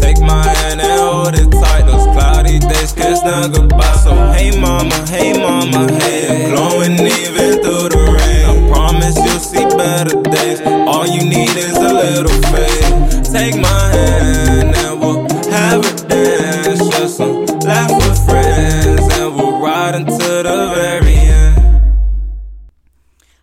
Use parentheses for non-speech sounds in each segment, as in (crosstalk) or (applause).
Take my hand and hold it tight. Those cloudy days goodbye. So hey mama, hey mama, hey, glowing even through the rain. I promise you'll see better days. All you need is a little faith. Take my hand and we'll have a dance, just some laugh with friends, and we'll ride until the very.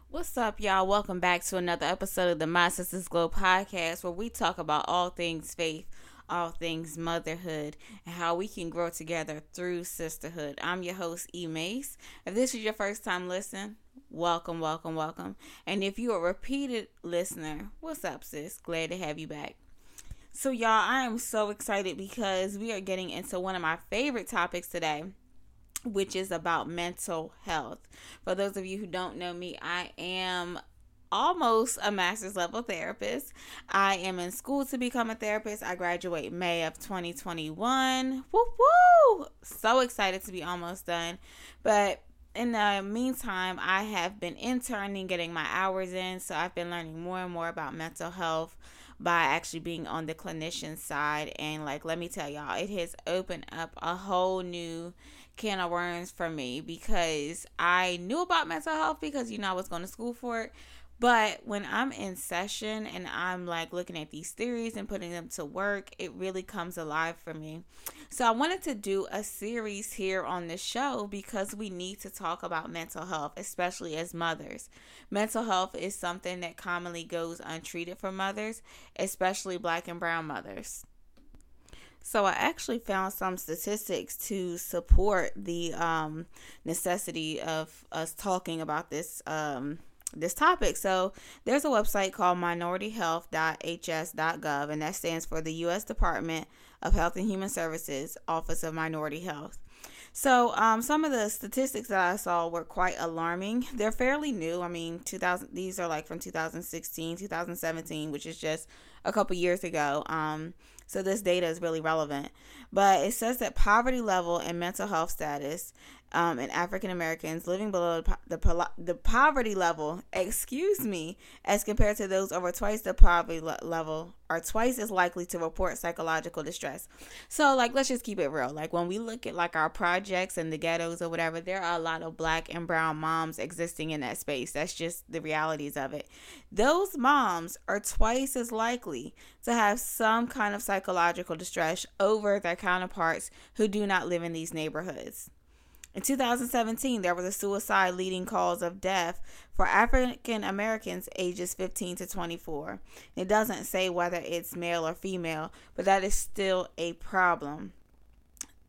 What's up, y'all? Welcome back to another episode of the My Sisters Glo podcast, where we talk about all things faith, all things motherhood, and how we can grow together through sisterhood. I'm your host, E Mase. If this is your first time listening, welcome, welcome, welcome. And if you're a repeated listener, what's up, sis? Glad to have you back. So, y'all, I am so excited because we are getting into one of my favorite topics today, which is about mental health. For those of you who don't know me, I am almost a master's level therapist. I am in school to become a therapist. I graduate May of 2021. Woo woo! So excited to be almost done. But in the meantime, I have been interning, getting my hours in. So I've been learning more and more about mental health by actually being on the clinician side. And like, let me tell y'all, it has opened up a whole new can of worms for me because I knew about mental health because you know I was going to school for it. But when I'm in session and I'm like looking at these theories and putting them to work, it really comes alive for me. So I wanted to do a series here on the show because we need to talk about mental health, especially as mothers. Mental health is something that commonly goes untreated for mothers, especially black and brown mothers. So I actually found some statistics to support the um, necessity of us talking about this um, this topic. So there's a website called minorityhealth.hs.gov, and that stands for the U.S. Department of Health and Human Services Office of Minority Health. So um, some of the statistics that I saw were quite alarming. They're fairly new. I mean, 2000. These are like from 2016, 2017, which is just a couple years ago. Um, so this data is really relevant. But it says that poverty level and mental health status um, and African Americans living below the, the, the poverty level, excuse me, as compared to those over twice the poverty le- level, are twice as likely to report psychological distress. So, like, let's just keep it real. Like, when we look at like our projects and the ghettos or whatever, there are a lot of black and brown moms existing in that space. That's just the realities of it. Those moms are twice as likely to have some kind of psychological distress over their counterparts who do not live in these neighborhoods. In 2017, there was a suicide leading cause of death for African Americans ages 15 to 24. It doesn't say whether it's male or female, but that is still a problem.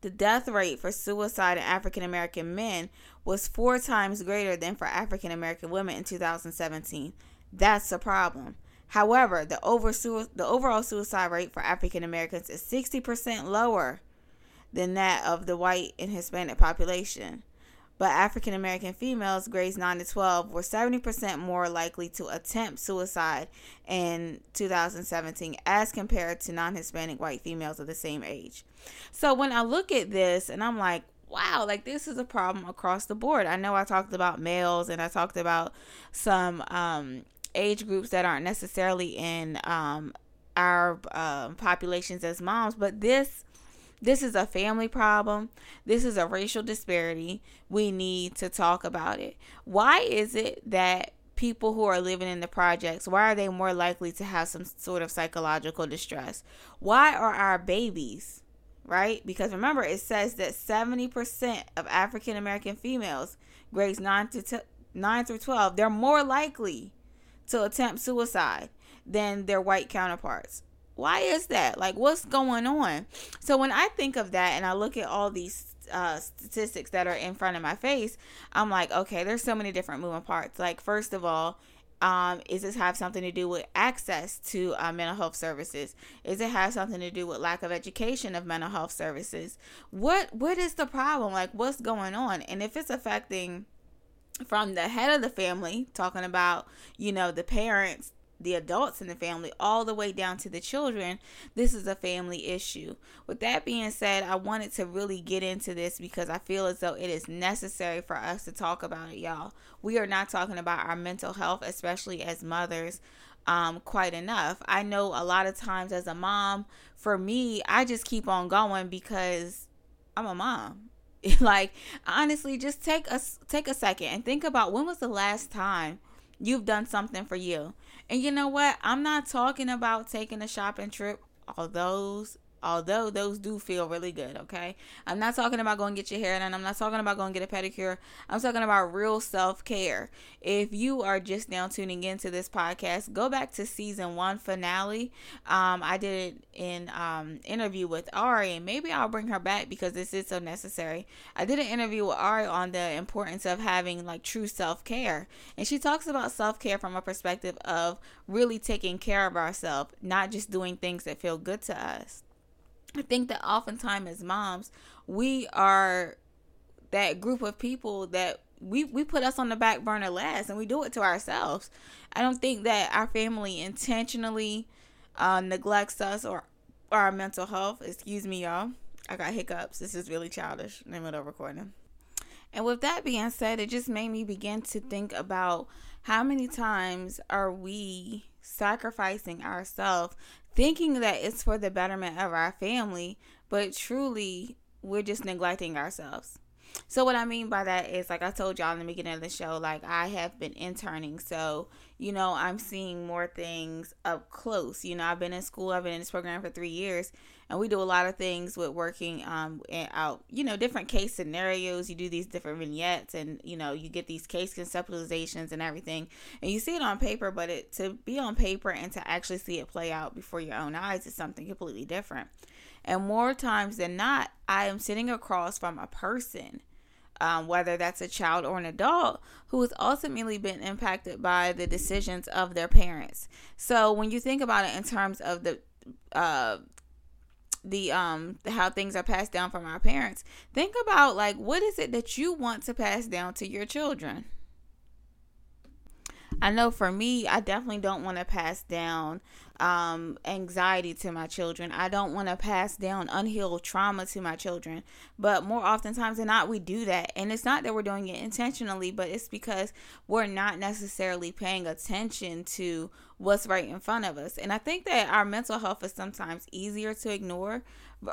The death rate for suicide in African American men was four times greater than for African American women in 2017. That's a problem. However, the, over, the overall suicide rate for African Americans is 60% lower than that of the white and Hispanic population. But African American females, grades 9 to 12, were 70% more likely to attempt suicide in 2017 as compared to non Hispanic white females of the same age. So when I look at this and I'm like, wow, like this is a problem across the board. I know I talked about males and I talked about some um, age groups that aren't necessarily in um, our uh, populations as moms, but this this is a family problem. This is a racial disparity. We need to talk about it. Why is it that people who are living in the projects why are they more likely to have some sort of psychological distress why are our babies right because remember it says that 70% of african american females grades 9 to t- 9 through 12 they're more likely to attempt suicide than their white counterparts why is that? Like, what's going on? So when I think of that and I look at all these uh, statistics that are in front of my face, I'm like, okay, there's so many different moving parts. Like, first of all, um, is this have something to do with access to uh, mental health services? Is it have something to do with lack of education of mental health services? What what is the problem? Like, what's going on? And if it's affecting from the head of the family, talking about you know the parents the adults in the family all the way down to the children, this is a family issue. With that being said, I wanted to really get into this because I feel as though it is necessary for us to talk about it, y'all. We are not talking about our mental health, especially as mothers, um, quite enough. I know a lot of times as a mom, for me, I just keep on going because I'm a mom. (laughs) like honestly, just take a take a second and think about when was the last time you've done something for you. And you know what? I'm not talking about taking a shopping trip, although although those do feel really good, okay? I'm not talking about going get your hair done. I'm not talking about going get a pedicure. I'm talking about real self care. If you are just now tuning into this podcast, go back to season one finale. Um, I did an um, interview with Ari, and maybe I'll bring her back because this is so necessary. I did an interview with Ari on the importance of having like true self care, and she talks about self care from a perspective of really taking care of ourselves, not just doing things that feel good to us. I think that oftentimes as moms, we are that group of people that we we put us on the back burner last and we do it to ourselves. I don't think that our family intentionally uh, neglects us or, or our mental health. Excuse me, y'all. I got hiccups. This is really childish in the middle of recording. And with that being said, it just made me begin to think about how many times are we sacrificing ourselves thinking that it's for the betterment of our family, but truly we're just neglecting ourselves. So what I mean by that is like I told y'all in the beginning of the show, like I have been interning. So, you know, I'm seeing more things up close. You know, I've been in school, I've been in this program for three years, and we do a lot of things with working um out you know different case scenarios you do these different vignettes and you know you get these case conceptualizations and everything and you see it on paper but it to be on paper and to actually see it play out before your own eyes is something completely different and more times than not i am sitting across from a person um, whether that's a child or an adult who has ultimately been impacted by the decisions of their parents. So when you think about it in terms of the uh, the um how things are passed down from our parents think about like what is it that you want to pass down to your children I know for me, I definitely don't want to pass down um, anxiety to my children. I don't want to pass down unhealed trauma to my children. But more oftentimes than not, we do that. And it's not that we're doing it intentionally, but it's because we're not necessarily paying attention to what's right in front of us. And I think that our mental health is sometimes easier to ignore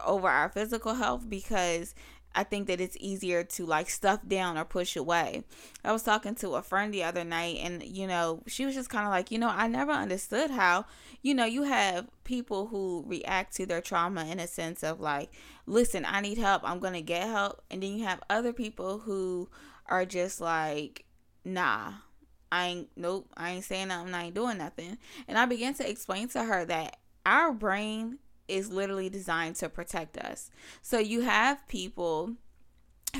over our physical health because I think that it's easier to like stuff down or push away. I was talking to a friend the other night and you know, she was just kind of like, you know, I never understood how, you know, you have people who react to their trauma in a sense of like, listen, I need help, I'm to get help. And then you have other people who are just like, nah, I ain't nope, I ain't saying nothing, I ain't doing nothing. And I began to explain to her that our brain is literally designed to protect us. So you have people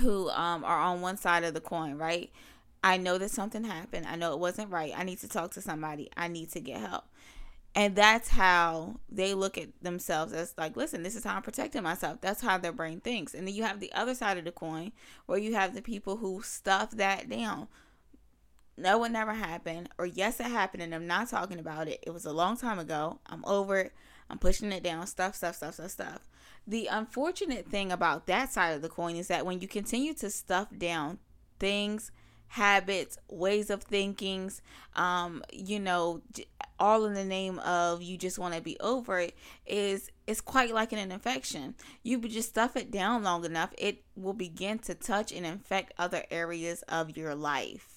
who um, are on one side of the coin, right? I know that something happened. I know it wasn't right. I need to talk to somebody. I need to get help. And that's how they look at themselves as like, listen, this is how I'm protecting myself. That's how their brain thinks. And then you have the other side of the coin where you have the people who stuff that down. No, it never happened. Or yes, it happened and I'm not talking about it. It was a long time ago. I'm over it. I'm pushing it down, stuff, stuff, stuff, stuff, stuff. The unfortunate thing about that side of the coin is that when you continue to stuff down things, habits, ways of thinkings, um, you know, all in the name of you just want to be over it is it's quite like an infection. You just stuff it down long enough, it will begin to touch and infect other areas of your life.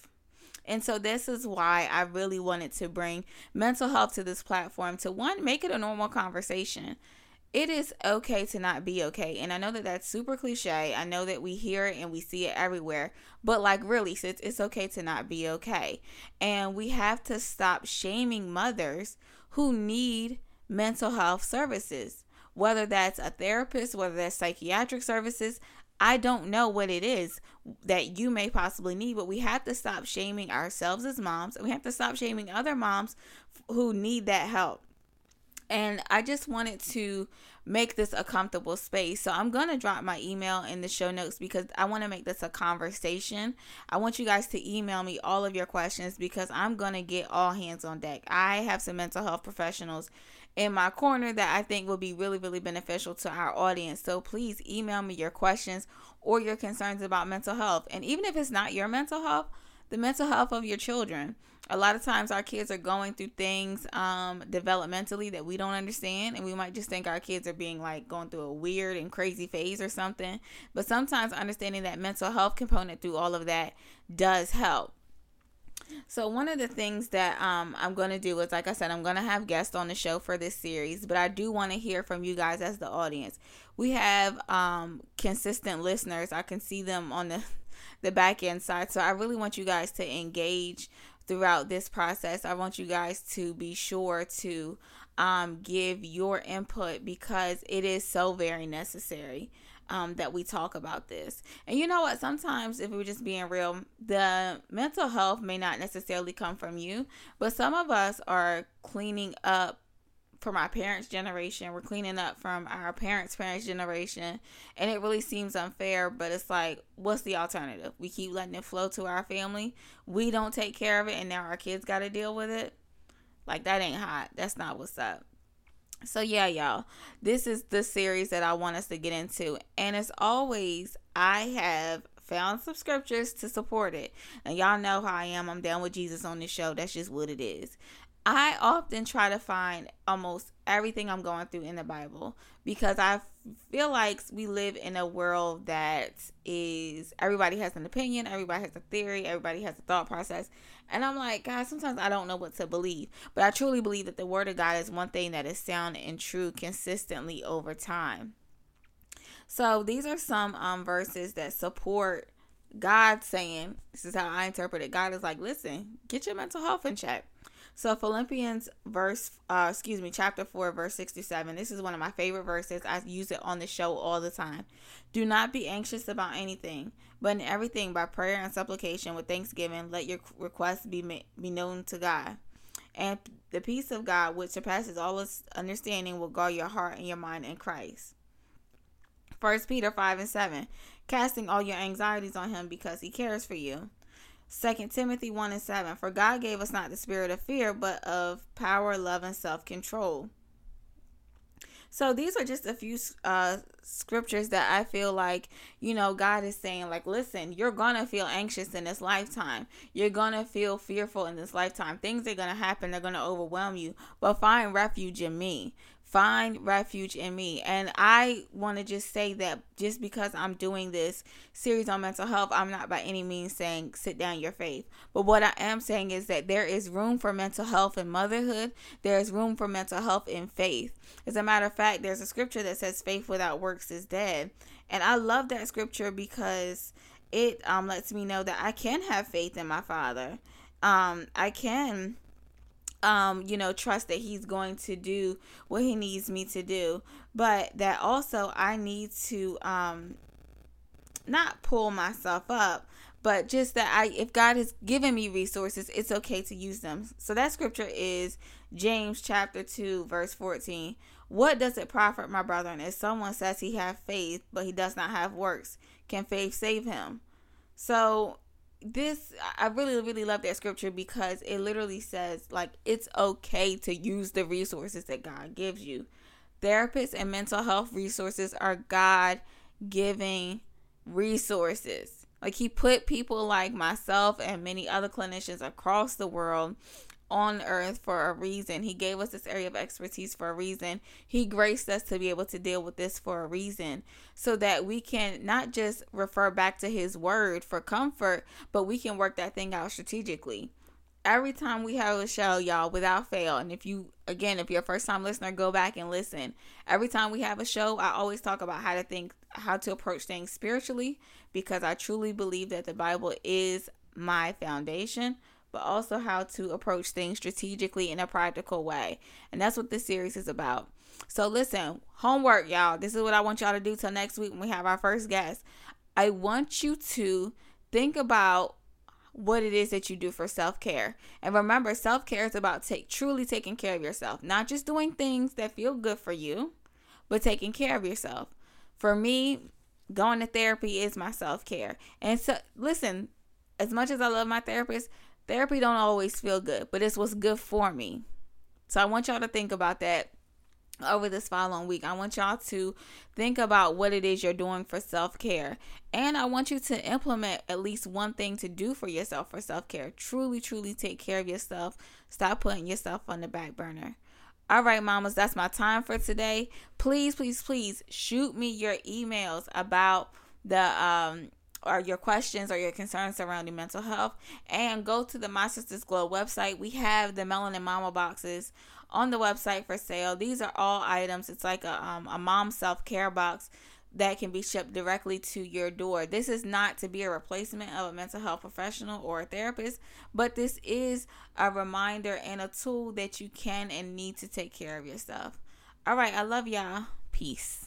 And so this is why I really wanted to bring mental health to this platform to one, make it a normal conversation. It is okay to not be okay. And I know that that's super cliche. I know that we hear it and we see it everywhere. But like really, it's, it's okay to not be okay. And we have to stop shaming mothers who need mental health services whether that's a therapist, whether that's psychiatric services. I don't know what it is that you may possibly need, but we have to stop shaming ourselves as moms we have to stop shaming other moms who need that help. And I just wanted to make this a comfortable space. So I'm going to drop my email in the show notes because I want to make this a conversation. I want you guys to email me all of your questions because I'm going to get all hands on deck. I have some mental health professionals in my corner that I think will be really, really beneficial to our audience. So please email me your questions or your concerns about mental health. And even if it's not your mental health, the mental health of your children. A lot of times our kids are going through things um, developmentally that we don't understand, and we might just think our kids are being like going through a weird and crazy phase or something. But sometimes understanding that mental health component through all of that does help. So one of the things that um, I'm going to do is, like I said, I'm going to have guests on the show for this series, but I do want to hear from you guys as the audience. We have um, consistent listeners. I can see them on the (laughs) the back end side. So I really want you guys to engage throughout this process. I want you guys to be sure to um, give your input because it is so very necessary. Um, that we talk about this. And you know what? Sometimes, if we're just being real, the mental health may not necessarily come from you, but some of us are cleaning up from our parents' generation. We're cleaning up from our parents' parents' generation. And it really seems unfair, but it's like, what's the alternative? We keep letting it flow to our family. We don't take care of it, and now our kids got to deal with it. Like, that ain't hot. That's not what's up. So, yeah, y'all, this is the series that I want us to get into. And as always, I have found some scriptures to support it. And y'all know how I am. I'm down with Jesus on this show. That's just what it is. I often try to find almost everything I'm going through in the Bible because I feel like we live in a world that is everybody has an opinion, everybody has a theory, everybody has a thought process. And I'm like, God, sometimes I don't know what to believe. But I truly believe that the word of God is one thing that is sound and true consistently over time. So these are some um, verses that support God saying, this is how I interpret it. God is like, listen, get your mental health in check so Philippians verse uh excuse me, chapter 4 verse 67. This is one of my favorite verses. I use it on the show all the time. Do not be anxious about anything, but in everything by prayer and supplication with thanksgiving let your requests be be known to God. And the peace of God which surpasses all understanding will guard your heart and your mind in Christ. First Peter 5 and 7. Casting all your anxieties on him because he cares for you. Second Timothy 1 and 7. For God gave us not the spirit of fear, but of power, love, and self control. So these are just a few uh, scriptures that I feel like, you know, God is saying, like, listen, you're going to feel anxious in this lifetime. You're going to feel fearful in this lifetime. Things are going to happen. They're going to overwhelm you. But find refuge in me find refuge in me. And I want to just say that just because I'm doing this series on mental health, I'm not by any means saying sit down your faith. But what I am saying is that there is room for mental health in motherhood, there is room for mental health in faith. As a matter of fact, there's a scripture that says faith without works is dead. And I love that scripture because it um, lets me know that I can have faith in my father. Um, I can um, you know, trust that he's going to do what he needs me to do, but that also I need to um not pull myself up, but just that I if God has given me resources, it's okay to use them. So that scripture is James chapter 2 verse 14. What does it profit my brethren if someone says he have faith but he does not have works? Can faith save him? So this I really really love that scripture because it literally says like it's okay to use the resources that God gives you. Therapists and mental health resources are God giving resources. Like he put people like myself and many other clinicians across the world on earth for a reason. He gave us this area of expertise for a reason. He graced us to be able to deal with this for a reason so that we can not just refer back to his word for comfort, but we can work that thing out strategically. Every time we have a show, y'all, without fail, and if you, again, if you're a first time listener, go back and listen. Every time we have a show, I always talk about how to think, how to approach things spiritually, because I truly believe that the Bible is my foundation but also how to approach things strategically in a practical way. And that's what this series is about. So listen, homework, y'all. This is what I want y'all to do till next week when we have our first guest. I want you to think about what it is that you do for self-care. And remember, self-care is about take truly taking care of yourself, not just doing things that feel good for you, but taking care of yourself. For me, going to therapy is my self-care. And so listen, as much as I love my therapist, therapy don't always feel good, but it's what's good for me. So I want y'all to think about that over this following week. I want y'all to think about what it is you're doing for self care. And I want you to implement at least one thing to do for yourself for self care. Truly, truly take care of yourself. Stop putting yourself on the back burner. All right, mamas, that's my time for today. Please, please, please shoot me your emails about the um or your questions or your concerns surrounding mental health and go to the My Sisters Glo website. We have the Melanin Mama boxes on the website for sale. These are all items. It's like a, um, a mom self care box that can be shipped directly to your door. This is not to be a replacement of a mental health professional or a therapist, but this is a reminder and a tool that you can and need to take care of yourself. All right, I love y'all. Peace.